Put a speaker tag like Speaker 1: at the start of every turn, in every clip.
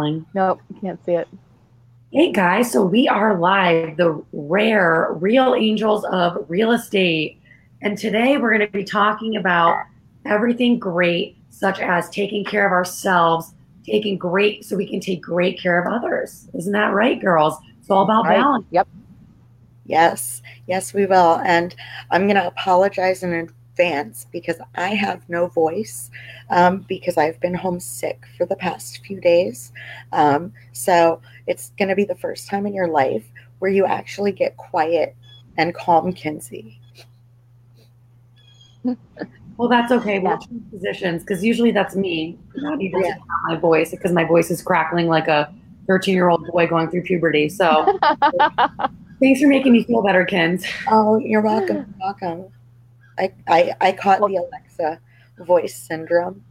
Speaker 1: smiling.
Speaker 2: Nope, can't see it.
Speaker 1: Hey guys, so we are live, the rare real angels of real estate. And today we're going to be talking about everything great, such as taking care of ourselves, taking great so we can take great care of others. Isn't that right, girls? It's all about
Speaker 2: Right.
Speaker 1: balance.
Speaker 2: Yep.
Speaker 3: Yes, yes, we will. And I'm going to apologize in because I have no voice um, because I've been homesick for the past few days. Um, so it's going to be the first time in your life where you actually get quiet and calm Kinsey.
Speaker 1: Well, that's okay. We'll
Speaker 2: Yeah.
Speaker 1: change positions because usually that's me, not even
Speaker 3: Yeah.
Speaker 1: my voice because my voice is crackling like a 13 year old boy going through puberty. So thanks for making me feel better, Kens.
Speaker 3: Oh, you're welcome. You're welcome. I, I, I caught the Alexa voice syndrome.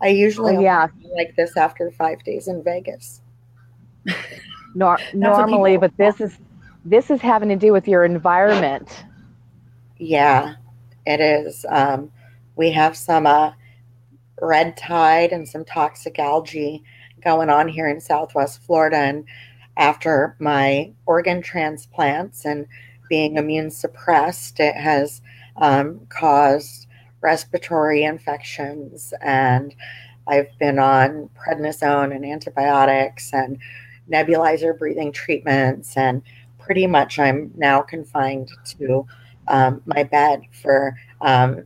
Speaker 3: I usually
Speaker 2: Oh, yeah.
Speaker 3: like this after five days in Vegas.
Speaker 2: Nor- normally, but this is this is having to do with your environment.
Speaker 3: Yeah, it is. Um, we have some uh, red tide and some toxic algae going on here in Southwest Florida. And after my organ transplants and being immune suppressed, it has um, caused respiratory infections. And I've been on prednisone and antibiotics and nebulizer breathing treatments. And pretty much I'm now confined to um, my bed for um,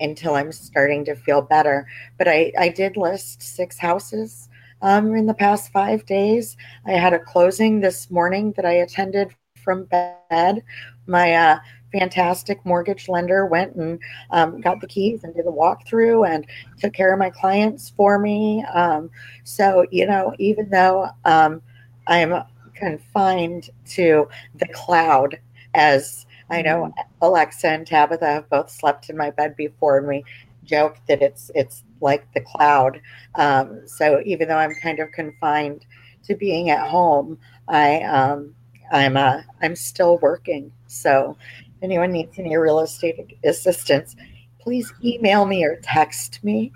Speaker 3: until I'm starting to feel better. But I, I did list six houses um, in the past five days. I had a closing this morning that I attended from bed. My uh, fantastic mortgage lender went and um, got the keys and did a walkthrough and took care of my clients for me. Um, so, you know, even though um, I'm confined to the cloud as I know Alexa and Tabitha have both slept in my bed before, and we joke that it's it's like the cloud. Um, so even though I'm kind of confined to being at home, I um, I'm uh, I'm still working. So anyone needs any real estate assistance, please email me or text me.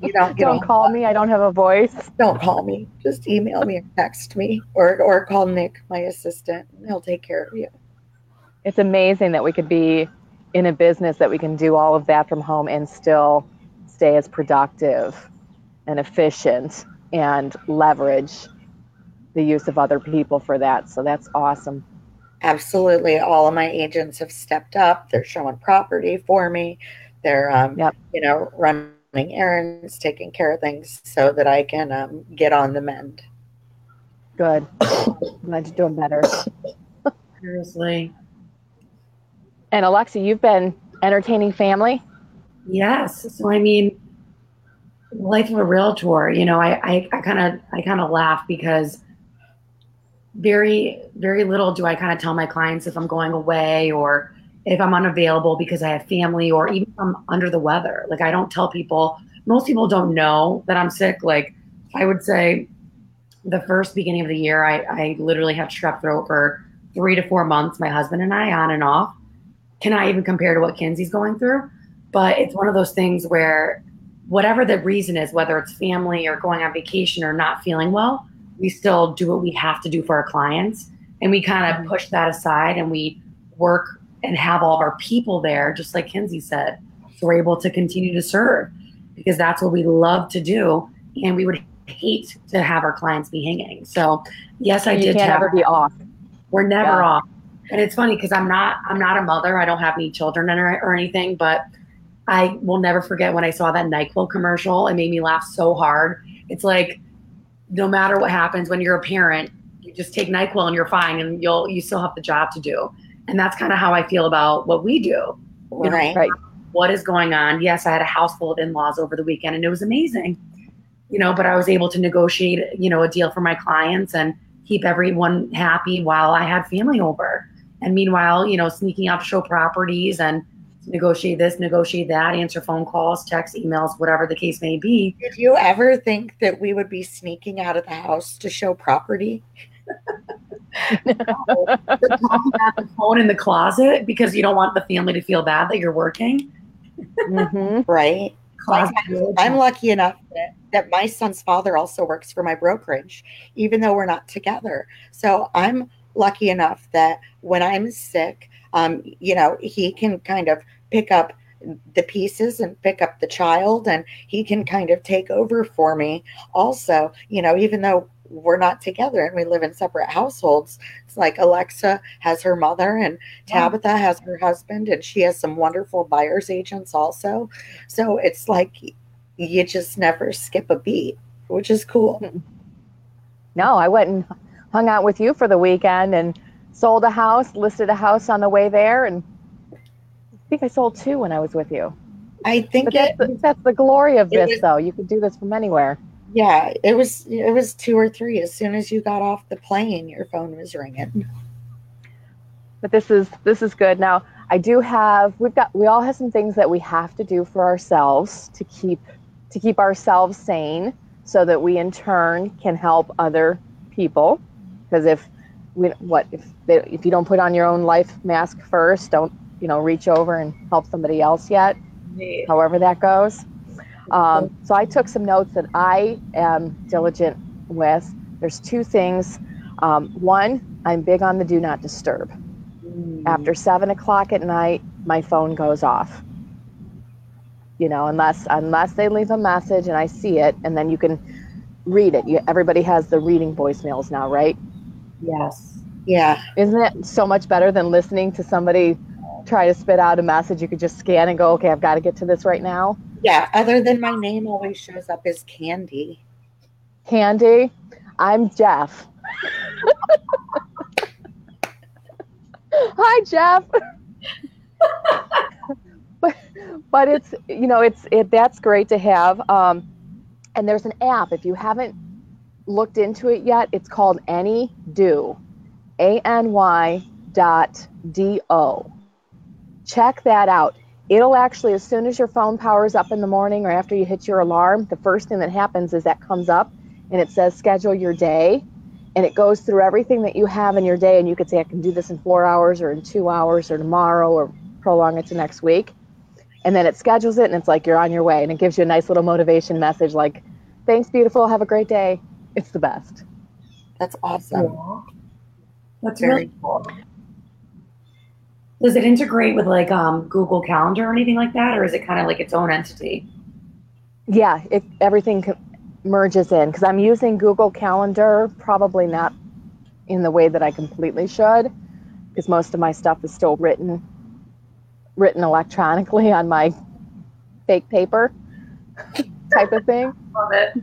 Speaker 3: You don't
Speaker 2: Don't call me. I don't have a voice.
Speaker 3: don't call me. Just email me or text me or or call Nick, my assistant. and He'll take care of you.
Speaker 2: It's amazing that we could be in a business that we can do all of that from home and still stay as productive and efficient and leverage the use of other people for that. So that's awesome.
Speaker 3: Absolutely. All of my agents have stepped up. They're showing property for me. They're um,
Speaker 2: Yep.
Speaker 3: you know, running errands, taking care of things so that I can um, get on the mend.
Speaker 2: Good. Glad you're doing better.
Speaker 1: Seriously.
Speaker 2: And Alexa, you've been entertaining family.
Speaker 1: Yes. So I mean, life of a realtor. You know, I I kind of I kind of laugh because very very little do I kind of tell my clients if I'm going away or if I'm unavailable because I have family or even if I'm under the weather. Like I don't tell people. Most people don't know that I'm sick. Like I would say, the first beginning of the year, I I literally had strep throat for three to four months. My husband and I on and off. Can I even compare to what Kinsey's going through? but it's one of those things where whatever the reason is whether it's family or going on vacation or not feeling well we still do what we have to do for our clients and we kind of mm-hmm. push that aside and we work and have all of our people there just like kinsey said so we're able to continue to serve because that's what we love to do and we would hate to have our clients be hanging so yes i
Speaker 2: you
Speaker 1: did
Speaker 2: can't
Speaker 1: have
Speaker 2: ever be off.
Speaker 1: we're never
Speaker 2: Yeah.
Speaker 1: off. And it's funny because I'm not I'm not a mother. I don't have any children or, or anything, but I will never forget when I saw that NyQuil commercial. It made me laugh so hard. It's like no matter what happens when you're a parent, you just take NyQuil and you're fine and you'll you still have the job to do. And that's kind of how I feel about what we do. You know,
Speaker 3: Right.
Speaker 2: Right.
Speaker 1: what is going on. Yes, I had a house full of in-laws over the weekend and it was amazing. You know, but I was able to negotiate, you know, a deal for my clients and keep everyone happy while I had family over. And meanwhile, you know, sneaking out to show properties and negotiate this, negotiate that, answer phone calls, text, emails, whatever the case may be.
Speaker 3: Did you ever think that we would be sneaking out of the house to show property?
Speaker 1: But talking the phone in the closet because you don't want the family to feel bad that you're working.
Speaker 2: hmm
Speaker 3: Right.
Speaker 1: closet.
Speaker 3: I'm lucky enough that, that my son's father also works for my brokerage, even though we're not together. So I'm lucky enough that when I'm sick, um, you know, he can kind of pick up the pieces and pick up the child and he can kind of take over for me. Also you know even though we're not together and we live in separate households it's like alexa has her mother and tabitha has her husband and she has some wonderful buyers agents also. So it's like you just never skip a beat which is cool.
Speaker 2: No i went and hung out with you for the weekend and sold a house listed a house on the way there and I think I sold two when I was with you.
Speaker 3: I think
Speaker 2: but that's, the, that's the glory of this, was, though. You could do this from anywhere.
Speaker 3: Yeah, it was it was two or three. As soon as you got off the plane, your phone was ringing.
Speaker 2: But this is this is good. Now I do have we've got we all have some things that we have to do for ourselves to keep to keep ourselves sane, so that we in turn can help other people. Because if we what if they, if you don't put on your own life mask first, don't you know reach over and help somebody else yet however that goes. Um, so i took some notes that i am diligent with. There's two things. Um, one i'm big on the do not disturb. Mm. after seven o'clock at night my phone goes off. You know unless unless they leave a message and i see it and then you can read it. You, everybody has the reading voicemails now right
Speaker 1: yes
Speaker 3: yeah
Speaker 2: isn't it so much better than listening to somebody try to spit out a message, you could just scan and go, okay, I've got to get to this right now.
Speaker 3: Yeah, other than my name always shows up as Candy.
Speaker 2: Candy, I'm Jeff. Hi, Jeff. but, but it's you know it's it that's great to have. Um, and there's an app if you haven't looked into it yet. It's called Any Do, A N Y dot D O check that out. It'll actually, as soon as your phone powers up in the morning or after you hit your alarm, the first thing that happens is that comes up and it says schedule your day. And it goes through everything that you have in your day. And you could say, I can do this in four hours or in two hours or tomorrow or prolong it to next week. And then it schedules it and it's like you're on your way. And it gives you a nice little motivation message like, thanks, beautiful. Have a great day. It's the best.
Speaker 3: That's awesome.
Speaker 1: That's very really cool. Does it integrate with like um, Google Calendar or anything like that, or is it kind of like its own entity?
Speaker 2: Yeah, it everything merges in because I'm using Google Calendar, probably not in the way that I completely should, because most of my stuff is still written written electronically on my fake paper type of thing.
Speaker 1: Love it.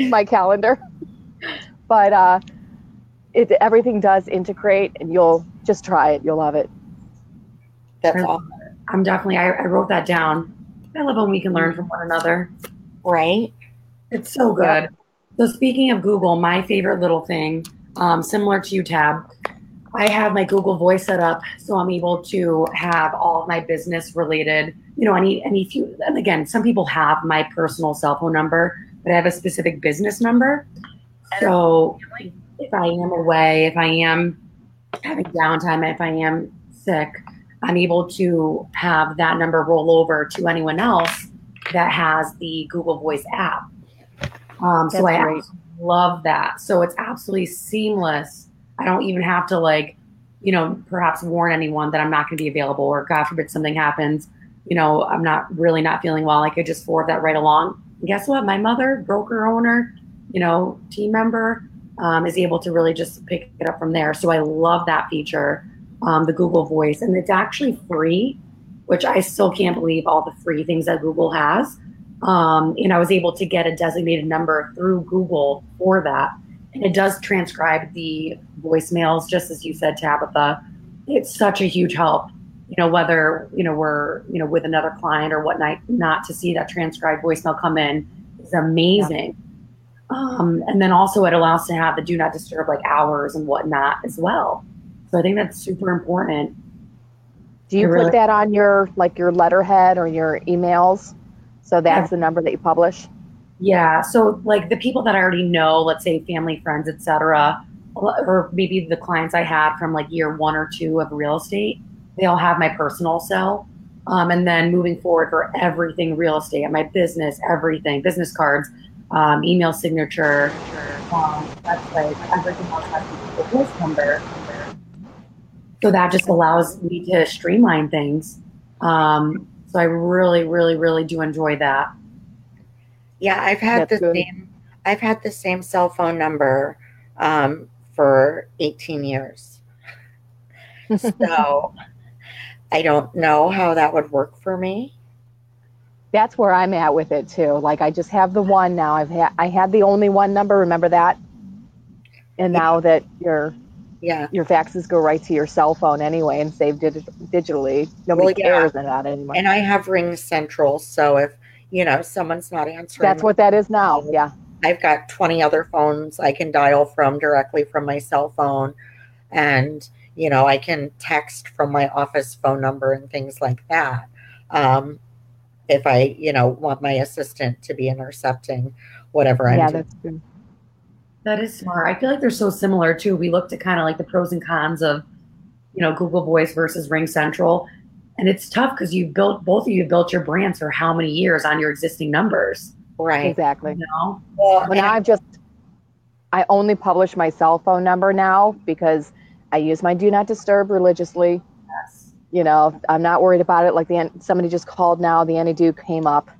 Speaker 2: My calendar, but uh, it everything does integrate, and you'll just try it. You'll love it.
Speaker 3: That's awesome.
Speaker 1: I'm definitely, I, I, wrote that down. I love when we can learn from one another.
Speaker 3: Right?
Speaker 1: It's so good. Yeah. So, speaking of Google, my favorite little thing, um, similar to you, Tab, I have my Google Voice set up so I'm able to have all of my business related, you know, any, any few, and again, some people have my personal cell phone number, but I have a specific business number. So, if I am away, if I am having downtime, if I am sick, I'm able to have that number roll over to anyone else that has the Google Voice app. Um, so I love that. So it's absolutely seamless. I don't even have to like, you know, perhaps warn anyone that I'm not going to be available or God forbid something happens. You know, I'm not really not feeling well. I could just forward that right along. Guess what? My mother, broker owner, you know, team member, um, is able to really just pick it up from there. So I love that feature um, the Google Voice, and it's actually free, which I still can't believe all the free things that Google has. Um, and I was able to get a designated number through Google for that. And it does transcribe the voicemails, just as you said, Tabitha. It's such a huge help, you know, whether, you know, we're, you know, with another client or whatnot, not to see that transcribed voicemail come in is amazing. Yeah. Um, and then also it allows to have the do not disturb like hours and whatnot as well. So I think that's super important.
Speaker 2: Do you really- put that on your like your letterhead or your emails? So that's yeah. the number that you publish?
Speaker 1: Yeah. So like the people that I already know, let's say family, friends, etc., or maybe the clients I had from like year one or two of real estate, they all have my personal cell. Um, and then moving forward for everything real estate, my business, everything, business cards, um, email signature, um, website, everything else has a voice number. So that just allows me to streamline things. Um, so I really, really, really do enjoy that.
Speaker 3: Yeah, I've had
Speaker 2: That's
Speaker 3: the
Speaker 2: good.
Speaker 3: same. I've had the same cell phone number um, for 18 years. so I don't know how that would work for me.
Speaker 2: That's where I'm at with it too. Like I just have the one now. I've had I had the only one number. Remember that? And now that your
Speaker 3: Yeah.
Speaker 2: your faxes go right to your cell phone anyway and save digi- digitally, nobody
Speaker 3: Well, yeah.
Speaker 2: cares about it anymore.
Speaker 3: And I have RingCentral, so if you know someone's not answering,
Speaker 2: That's what that is now. Yeah.
Speaker 3: I've got 20 other phones I can dial from directly from my cell phone. And, you know, I can text from my office phone number and things like that. Um, if I, you know, want my assistant to be intercepting whatever I'm
Speaker 2: yeah,
Speaker 3: doing.
Speaker 2: that's good.
Speaker 1: That is smart. I feel like they're so similar too. We looked at kind of like the pros and cons of, you know, Google Voice versus RingCentral. And it's tough because you built both of you built your brands for how many years on your existing numbers,
Speaker 3: Right.
Speaker 2: Exactly.
Speaker 1: you know?
Speaker 3: Well,
Speaker 2: Well,
Speaker 3: and-
Speaker 2: now I've just, I only publish my cell phone number now because I use my do not disturb religiously.
Speaker 1: Yes.
Speaker 2: You know, I'm not worried about it. Like the somebody just called now, the Anydo came up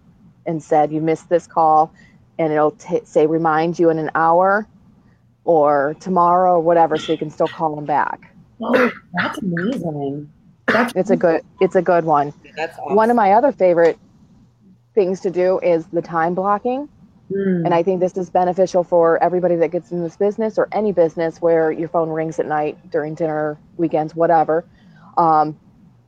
Speaker 2: and said you missed this call, and it'll t- say remind you in an hour or tomorrow or whatever, so you can still call them back.
Speaker 1: Oh, that's amazing. That's
Speaker 2: It's a good, it's a good one.
Speaker 3: that's awesome.
Speaker 2: One of my other favorite things to do is the time blocking.
Speaker 1: Hmm.
Speaker 2: And I think this is beneficial for everybody that gets in this business or any business where your phone rings at night during dinner, weekends, whatever. Um,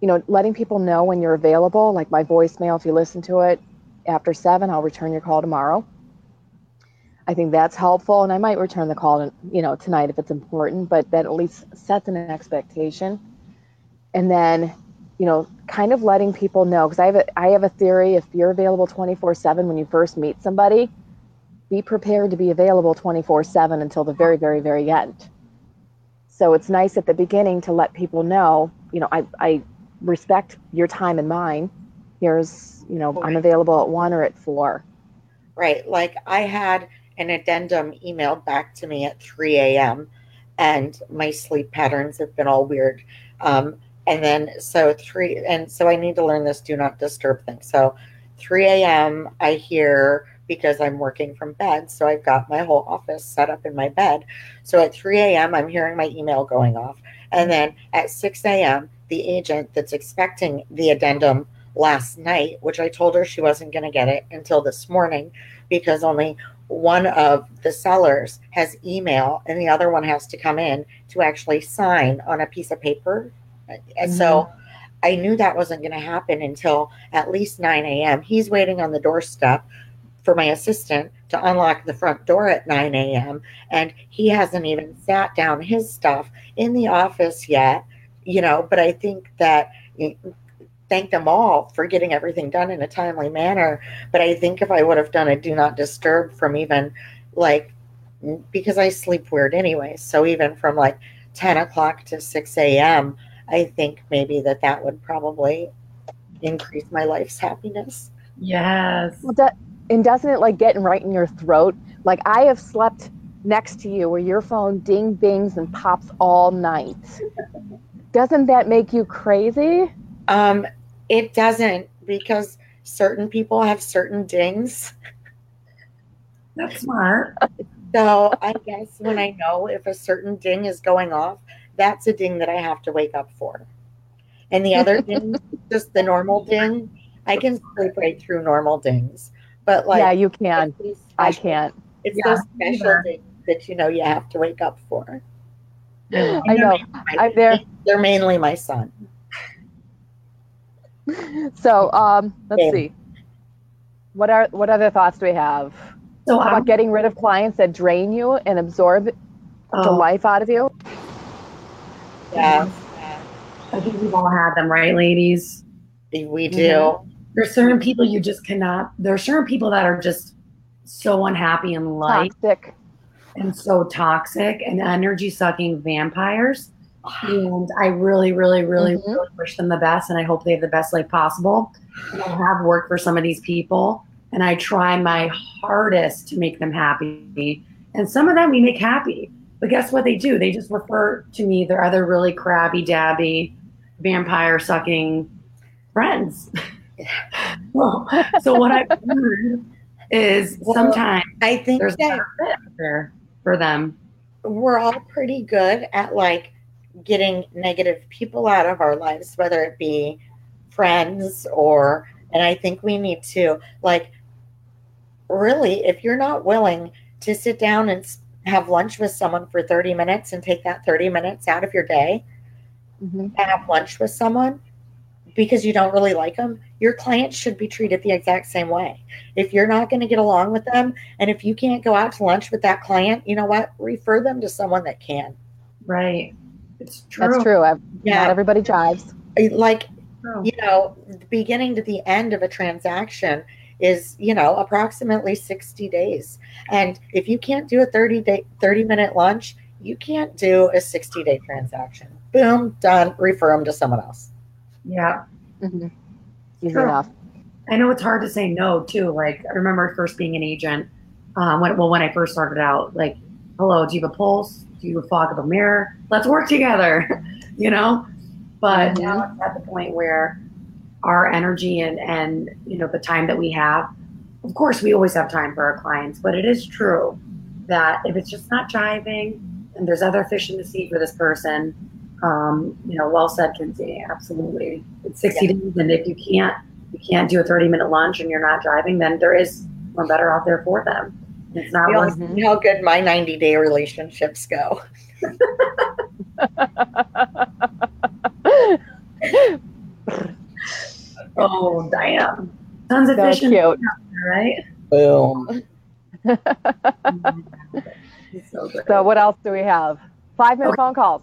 Speaker 2: you know, letting people know when you're available, like my voicemail, if you listen to it after seven, I'll return your call tomorrow. I think that's helpful. And I might return the call, you know, tonight if it's important, but that at least sets an expectation. And then, you know, kind of letting people know, because I have have a theory if you're available 24 7 when you first meet somebody, be prepared to be available 24 7 until the very, very, very end. So it's nice at the beginning to let people know, you know, I, I respect your time and mine. Here's, you know, I'm available at one or at four.
Speaker 3: Right. Like I had an addendum emailed back to me at 3 a.m. and my sleep patterns have been all weird. Um, and then so three, and so I need to learn this do not disturb thing. So 3 a.m. I hear because I'm working from bed. So I've got my whole office set up in my bed. So at 3 a.m., I'm hearing my email going off. And then at 6 a.m., the agent that's expecting the addendum last night, which I told her she wasn't going to get it until this morning because only one of the sellers has email and the other one has to come in to actually sign on a piece of paper. And so mm-hmm. I knew that wasn't going to happen until at least 9 a.m. He's waiting on the doorstep for my assistant to unlock the front door at 9 a.m. And he hasn't even sat down his stuff in the office yet, you know. But I think that thank them all for getting everything done in a timely manner. But I think if I would have done a do not disturb from even like, because I sleep weird anyway. So even from like 10 o'clock to 6 a.m., I think maybe that that would probably increase my life's happiness.
Speaker 1: yes.
Speaker 2: Well, that, and doesn't it like getting right in your throat? Like I have slept next to you where your phone ding bings and pops all night. Doesn't that make you crazy?
Speaker 3: Um, it doesn't because certain people have certain dings.
Speaker 1: That's smart.
Speaker 3: So I guess when I know if a certain ding is going off, that's a ding that I have to wake up for. And the other ding, just the normal ding, I can sleep right through normal dings. But like,
Speaker 2: yeah, you can.
Speaker 3: it's
Speaker 2: I can't.
Speaker 3: It's
Speaker 1: Yeah,
Speaker 3: those special
Speaker 1: neither.
Speaker 3: dings that you know you have to wake up for.
Speaker 2: I know. I'm there.
Speaker 3: They're mainly my son.
Speaker 2: So um, let's
Speaker 3: Yeah.
Speaker 2: see. What are what other thoughts do we have?
Speaker 1: So
Speaker 2: How
Speaker 1: I'm,
Speaker 2: about getting rid of clients that drain you and absorb the
Speaker 1: oh,
Speaker 2: life out of you?
Speaker 3: Yeah,
Speaker 1: I think we've all had them, right, ladies?
Speaker 3: we do.
Speaker 2: Mhm.
Speaker 1: There's certain people you just cannot. There are certain people that are just so unhappy in life
Speaker 2: Toxic.
Speaker 1: and so toxic and energy sucking vampires and I really, really, really,
Speaker 2: Mhm.
Speaker 1: really wish them the best, and I hope they have the best life possible. And I have worked for some of these people, and I try my hardest to make them happy. And some of them we make happy, but guess what they do? They just refer to me their other really crabby, dabby, vampire sucking friends. well, so what I've learned is
Speaker 3: Well,
Speaker 1: sometimes
Speaker 3: I think
Speaker 1: there's
Speaker 3: that
Speaker 1: better fit out there for them.
Speaker 3: we're all pretty good at like getting negative people out of our lives, whether it be friends or, and I think we need to like really, if you're not willing to sit down and have lunch with someone for 30 minutes and take that 30 minutes out of your day
Speaker 2: Mhm.
Speaker 3: to have lunch with someone because you don't really like them, your clients should be treated the exact same way. If you're not going to get along with them, and if you can't go out to lunch with that client, you know what? Refer them to someone that can.
Speaker 1: Right. It's true.
Speaker 2: That's true. I've,
Speaker 3: Yeah.
Speaker 2: Not everybody jives.
Speaker 3: Like,
Speaker 1: True.
Speaker 3: you know, the beginning to the end of a transaction is, you know, approximately 60 days. And if you can't do a 30 day 30 minute lunch, you can't do a 60 day transaction. Boom, done. Refer them to someone else.
Speaker 1: Yeah.
Speaker 2: Mhm. Easy
Speaker 1: Sure.
Speaker 2: enough.
Speaker 1: I know it's hard to say no too. Like I remember first being an agent. Um, when well, when I first started out, like, hello, do you have a pulse? Do you have fog of a mirror? Let's work together. you know. But
Speaker 2: Mhm.
Speaker 1: now it's at the point where our energy and and you know the time that we have. Of course, we always have time for our clients, but it is true that if it's just not jiving and there's other fish in the sea for this person, um, you know, well said, Kinsey. Absolutely, it's sixty days, and if you can't you can't do a 30 minute lunch and you're not driving, then there is one better out there for them. It's not
Speaker 3: You
Speaker 1: one.
Speaker 3: know how good my 90 day relationships go.
Speaker 1: Oh, damn. Tons of fish
Speaker 2: cute.
Speaker 1: right?
Speaker 3: Boom.
Speaker 1: So.
Speaker 2: So what else do we have? Five minute
Speaker 1: Okay.
Speaker 2: phone calls.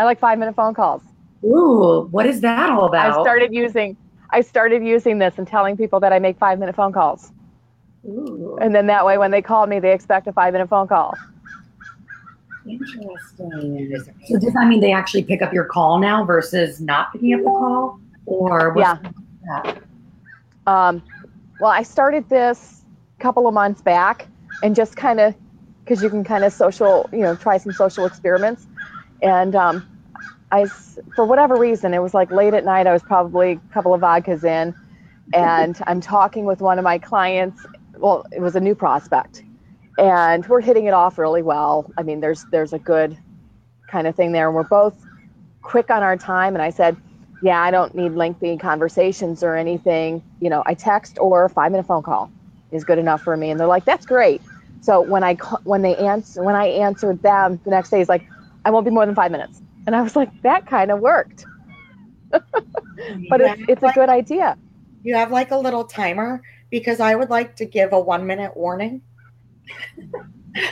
Speaker 2: I like five minute phone calls.
Speaker 1: Ooh, what is that all about?
Speaker 2: I started using I started using this and telling people that I make five minute phone calls.
Speaker 1: Ooh,
Speaker 2: And then that way when they call me they expect a five minute phone call.
Speaker 1: interesting. So does that mean they actually pick up your call now versus not picking up the call? Or what's that?
Speaker 2: Um, well, I started this a couple of months back and just kind of because you can kind of social, you know, try some social experiments. And um, I, for whatever reason, it was like late at night. I was probably a couple of vodkas in, and I'm talking with one of my clients. Well, it was a new prospect, and we're hitting it off really well. I mean, there's there's a good kind of thing there, and we're both quick on our time. And I said, yeah, I don't need lengthy conversations or anything. You know, I text or a five minute phone call is good enough for me. And they're like, that's great. So when I when they answer when I answered them the next day, he's like, I won't be more than five minutes. And I was like, that kind of worked. But it's it's a good idea.
Speaker 3: You have like a little timer because I would like to give a one minute warning.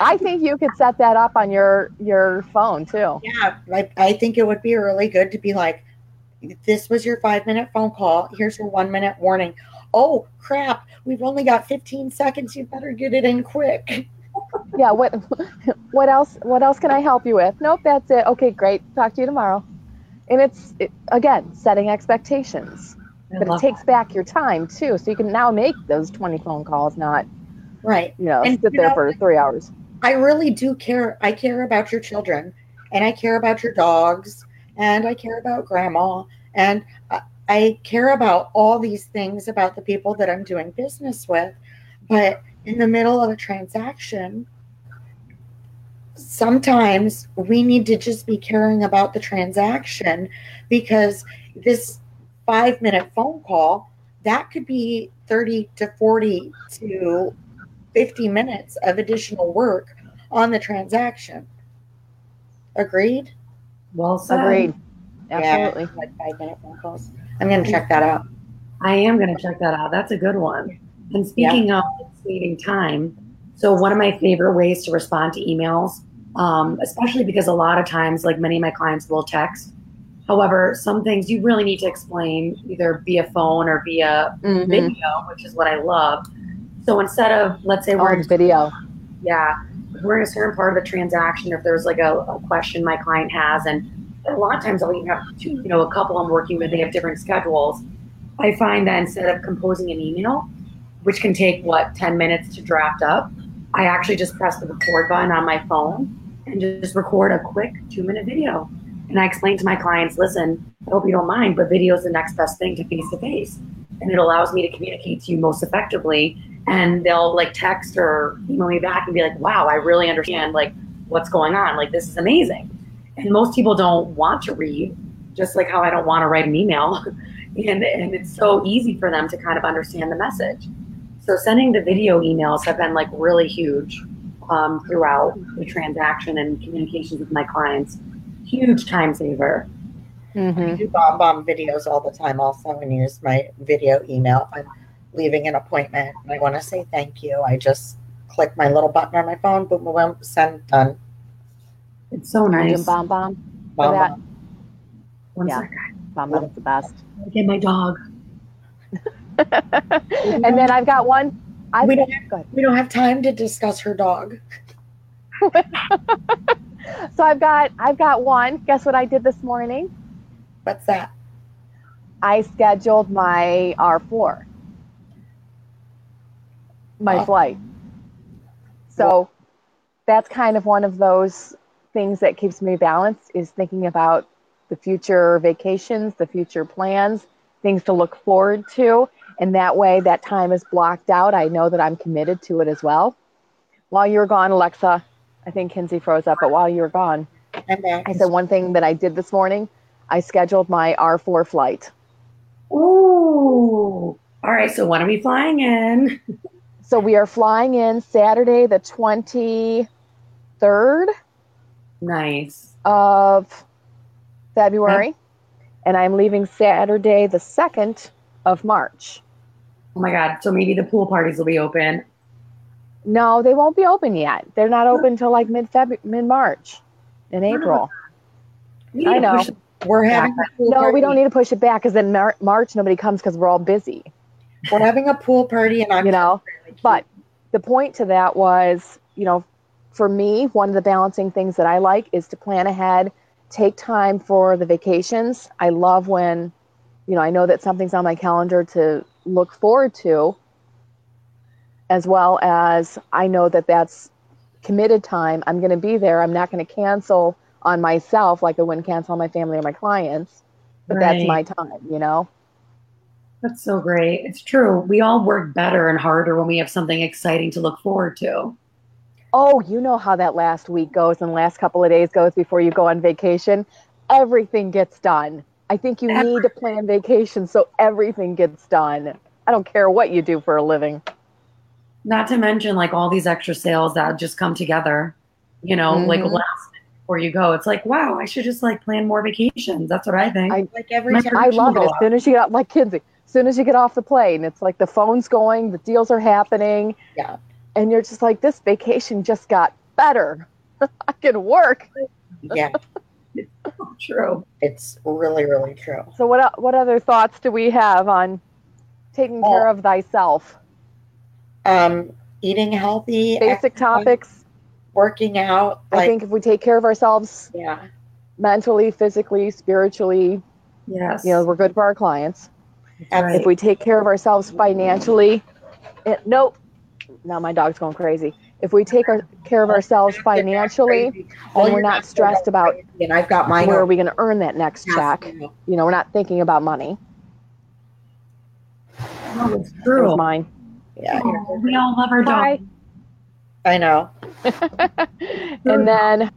Speaker 2: I think you could set that up on your your phone too.
Speaker 3: Yeah, I, I think it would be really good to be like, this was your five minute phone call. Here's your one minute warning. Oh, crap. We've only got 15 seconds. You better get it in quick.
Speaker 2: Yeah. What what else what else can I help you with? Nope, that's it. Okay, great. Talk to you tomorrow. And it's it, again setting expectations.
Speaker 1: I
Speaker 2: but it takes back your time too so you can now make those 20 phone calls not
Speaker 3: Right.
Speaker 2: you know
Speaker 3: And,
Speaker 2: sit
Speaker 3: you
Speaker 2: there
Speaker 3: know-
Speaker 2: for three hours
Speaker 3: I really do care. I care about your children and I care about your dogs and I care about grandma and I, I care about all these things about the people that I'm doing business with. But in the middle of a transaction, sometimes we need to just be caring about the transaction because this five minute phone call that could be 30 to 40 to 50 minutes of additional work on the transaction. Agreed?
Speaker 1: Well said.
Speaker 2: agreed absolutely
Speaker 3: Yeah, like five minute phone calls. I'm going to check that out.
Speaker 1: I am going to check that out. That's a good one. And speaking of saving time, so one of my favorite ways to respond to emails, um, especially because a lot of times, like many of my clients will text. However, some things you really need to explain either via phone or via
Speaker 2: Mhm.
Speaker 1: video, which is what I love. So instead of, let's say, we're
Speaker 2: on video
Speaker 1: yeah, we're in a certain part of the transaction, if there's like a, a question my client has, and a lot of times I'll even have two, you know, a couple I'm working with, they have different schedules. I find that instead of composing an email, which can take what 10 minutes to draft up, I actually just press the record button on my phone and just record a quick two minute video. And I explain to my clients, listen, I hope you don't mind, but video is the next best thing to face to face. And it allows me to communicate to you most effectively. And they'll like text or email me back and be like, wow, I really understand like what's going on. Like this is amazing. And most people don't want to read, just like how I don't want to write an email. and, and it's so easy for them to kind of understand the message. So sending the video emails have been like really huge um, throughout the transaction and communications with my clients. Huge time saver.
Speaker 3: Mm-hmm. I do BombBomb videos all the time also and use my video email if I'm leaving an appointment and I want to say thank you. I just click my little button on my phone, boom, boom, boom send, done.
Speaker 1: It's so nice.
Speaker 2: BombBomb. Bomb, bomb. that.
Speaker 1: One
Speaker 2: yeah. BombBomb's the best.
Speaker 1: Get my dog.
Speaker 2: and then I've got one. I've
Speaker 3: we don't have, we don't have time to discuss her dog.
Speaker 2: so I've got I've got one. Guess what I did this morning?
Speaker 3: What's that?
Speaker 2: I scheduled my R4. My oh. flight. So that's kind of one of those things that keeps me balanced is thinking about the future vacations, the future plans, things to look forward to. And that way, that time is blocked out. I know that I'm committed to it as well. While you were gone, Alexa, I think Kinsey froze up, but while you were gone, I said one thing that I did this morning I scheduled my R4 flight.
Speaker 1: Ooh. All right. So when are we flying in?
Speaker 2: so we are flying in Saturday, the 23rd.
Speaker 1: Nice.
Speaker 2: Of February. And I'm leaving Saturday, the 2nd of March.
Speaker 1: Oh my God. So maybe the pool parties will be open.
Speaker 2: No, they won't be open yet. They're not open until like mid February, mid March in April. I know.
Speaker 3: We're having
Speaker 2: no, party. we don't need to push it back because in Mar- March nobody comes because we're all busy.
Speaker 3: We're having a pool party and I'm
Speaker 2: you know, but the point to that was, you know, for me, one of the balancing things that I like is to plan ahead, take time for the vacations. I love when, you know, I know that something's on my calendar to look forward to, as well as I know that that's committed time. I'm going to be there. I'm not going to cancel on myself like I wouldn't cancel on my family or my clients, but right. that's my time, you know?
Speaker 1: That's so great. It's true. We all work better and harder when we have something exciting to look forward to.
Speaker 2: Oh, you know how that last week goes and last couple of days goes before you go on vacation. Everything gets done. I think you need to plan vacation so everything gets done. I don't care what you do for a living.
Speaker 1: Not to mention like all these extra sales that just come together, you know, mm-hmm. like last before you go. It's like, wow, I should just like plan more vacations. That's what I think.
Speaker 2: I, like every I love it. As soon as you get like Kinsey, as soon as you get off the plane, it's like the phone's going, the deals are happening.
Speaker 3: Yeah.
Speaker 2: And you're just like, this vacation just got better. I can work.
Speaker 3: Yeah.
Speaker 1: It's true.
Speaker 3: It's really, really true.
Speaker 2: So what what other thoughts do we have on taking care of thyself?
Speaker 3: Um, eating healthy.
Speaker 2: Basic topics.
Speaker 3: Working out.
Speaker 2: Like, I think if we take care of ourselves.
Speaker 3: Yeah.
Speaker 2: Mentally, physically, spiritually.
Speaker 1: Yes.
Speaker 2: You know, we're good for our clients. Right. If we take care of ourselves financially, it, nope. Now my dog's going crazy. If we take our, care of ourselves financially, and we're not stressed about
Speaker 3: and I've got mine
Speaker 2: where are we going to earn that next check. You know, we're not thinking about money.
Speaker 1: Oh, it's true.
Speaker 2: mine.
Speaker 3: Yeah.
Speaker 1: Oh, we all love our dog.
Speaker 3: I know.
Speaker 2: and then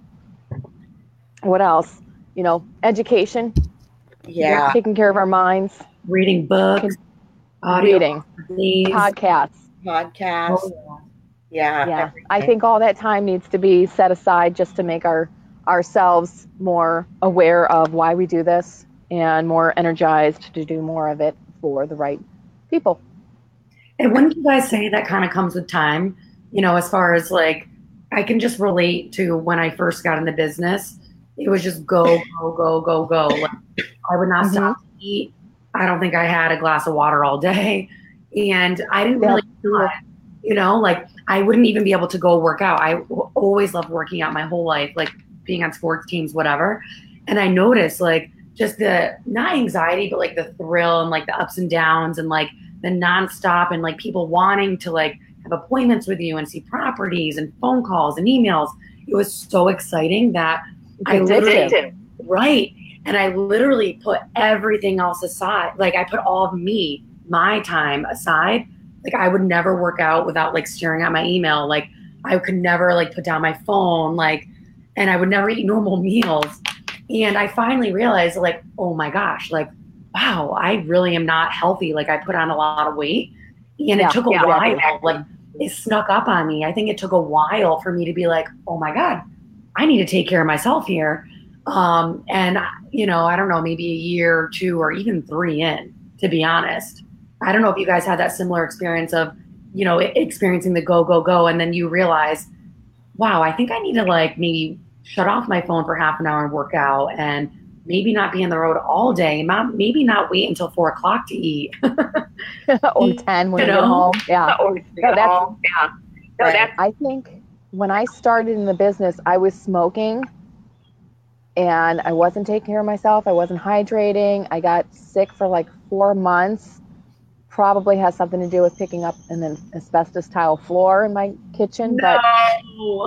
Speaker 2: what else? You know, education.
Speaker 3: Yeah.
Speaker 2: Taking care of our minds
Speaker 1: reading books, audio,
Speaker 2: reading, podcasts,
Speaker 3: podcasts. Oh, yeah,
Speaker 2: yeah. yeah I think all that time needs to be set aside just to make our ourselves more aware of why we do this and more energized to do more of it for the right people.
Speaker 1: And wouldn't you guys say that kind of comes with time? You know, as far as like, I can just relate to when I first got in the business. It was just go, go, go, go, go. Like, I would not mm-hmm. stop to eat. I don't think I had a glass of water all day. And I didn't really, you know, like I wouldn't even be able to go work out. I always loved working out my whole life, like being on sports teams, whatever. And I noticed like just the not anxiety, but like the thrill and like the ups and downs and like the nonstop and like people wanting to like have appointments with you and see properties and phone calls and emails. It was so exciting that I literally right. And I literally put everything else aside. Like I put all of me, my time aside. Like I would never work out without like staring at my email. Like I could never like put down my phone. Like, and I would never eat normal meals. And I finally realized like, oh my gosh, like, wow, I really am not healthy. Like I put on a lot of weight. And yeah, it took a yeah, while. Exactly. Like it snuck up on me. I think it took a while for me to be like, oh my God, I need to take care of myself here. Um, and you know, I don't know, maybe a year or two or even three in, to be honest. I don't know if you guys had that similar experience of, you know, experiencing the go, go, go, and then you realize, wow, I think I need to like maybe shut off my phone for half an hour and work out and maybe not be on the road all day, maybe not wait until four o'clock to eat.
Speaker 2: or 10 when you, know? home. Yeah. Or no, that's, home. Yeah. No, right. that's, I think when I started in the business, I was smoking and I wasn't taking care of myself. I wasn't hydrating. I got sick for like four months. Probably has something to do with picking up an asbestos tile floor in my kitchen. No.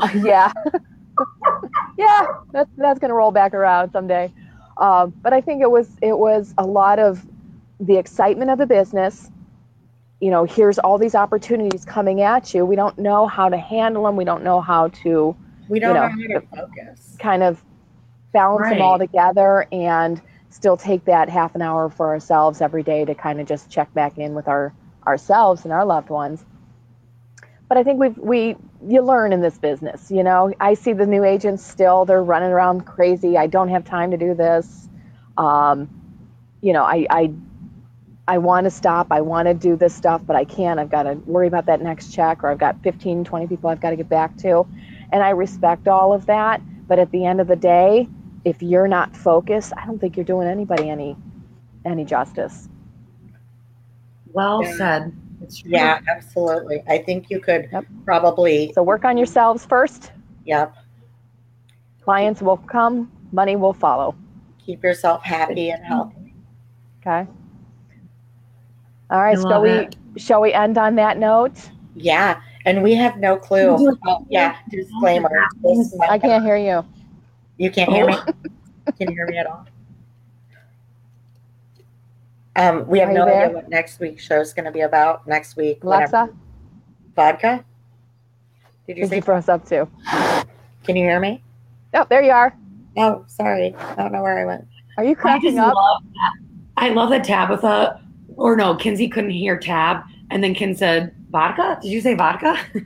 Speaker 2: But yeah. yeah, that's that's gonna roll back around someday. Um, but I think it was it was a lot of the excitement of the business. You know, here's all these opportunities coming at you. We don't know how to handle them. We don't know how to.
Speaker 3: We don't you know, know how to focus.
Speaker 2: Kind of balance right. them all together and still take that half an hour for ourselves every day to kind of just check back in with our ourselves and our loved ones. But i think we we you learn in this business you know? I see the new agents still they're running around crazy i don't have time to do this. Um, you know i i i want to stop i want to do this stuff but i can't i've got to worry about that next check or i've got 15 20 people i've got to get back to. And i respect all of that but at the end of the day if you're not focused, I don't think you're doing anybody any any justice.
Speaker 1: Well yeah. said.
Speaker 3: Yeah, absolutely. I think you could yep. probably
Speaker 2: so work on yourselves first.
Speaker 3: Yep.
Speaker 2: Clients will come, money will follow.
Speaker 3: Keep yourself happy and healthy.
Speaker 2: Okay. All right, shall we shall we end on that note?
Speaker 3: Yeah, and we have no clue. Oh, yeah, disclaimer.
Speaker 2: I can't hear you.
Speaker 3: You can't hear me? Can you hear me at all? Um, we have no there? idea what next week's show is going to be about. Next week,
Speaker 2: Alexa,
Speaker 3: vodka.
Speaker 2: Did you Did say? You froze up too.
Speaker 3: Can you hear me?
Speaker 2: Oh, there you are.
Speaker 3: Oh, sorry. I don't know where I went.
Speaker 2: Are you cracking I up?
Speaker 1: Love I love that Tabitha, or no, Kinsey couldn't hear Tab, and then Kin said vodka. Did you say vodka?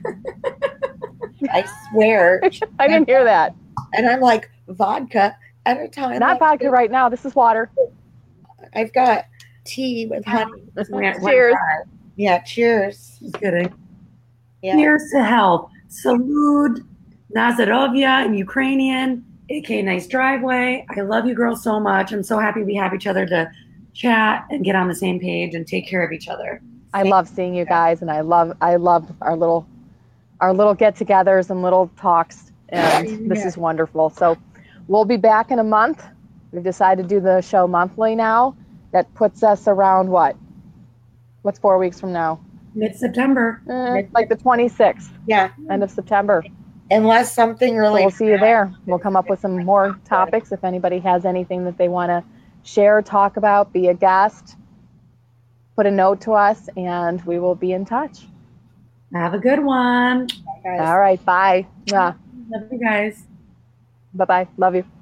Speaker 3: I swear.
Speaker 2: I didn't hear that.
Speaker 3: And I'm like, vodka at a time.
Speaker 2: Not vodka this. right now. This is water.
Speaker 3: I've got tea with ah, honey.
Speaker 2: cheers.
Speaker 3: Yeah, cheers.
Speaker 1: Just kidding. Yeah. Cheers to health. Salud, Nazarovia in Ukrainian, aka nice driveway. I love you girls so much. I'm so happy we have each other to chat and get on the same page and take care of each other.
Speaker 2: I love seeing you guys and I love I love our little our little get-togethers and little talks and this is wonderful. So we'll be back in a month. We've decided to do the show monthly now. That puts us around what? What's four weeks from now?
Speaker 1: Mid September.
Speaker 2: Eh, like the 26th.
Speaker 3: Yeah.
Speaker 2: End of September.
Speaker 3: Unless something really.
Speaker 2: So we'll see you there. We'll come up with some more topics if anybody has anything that they want to share, talk about, be a guest. Put a note to us and we will be in touch.
Speaker 1: Have a good one.
Speaker 2: All right. Bye. Yeah.
Speaker 1: Love you guys.
Speaker 2: Bye bye. Love you.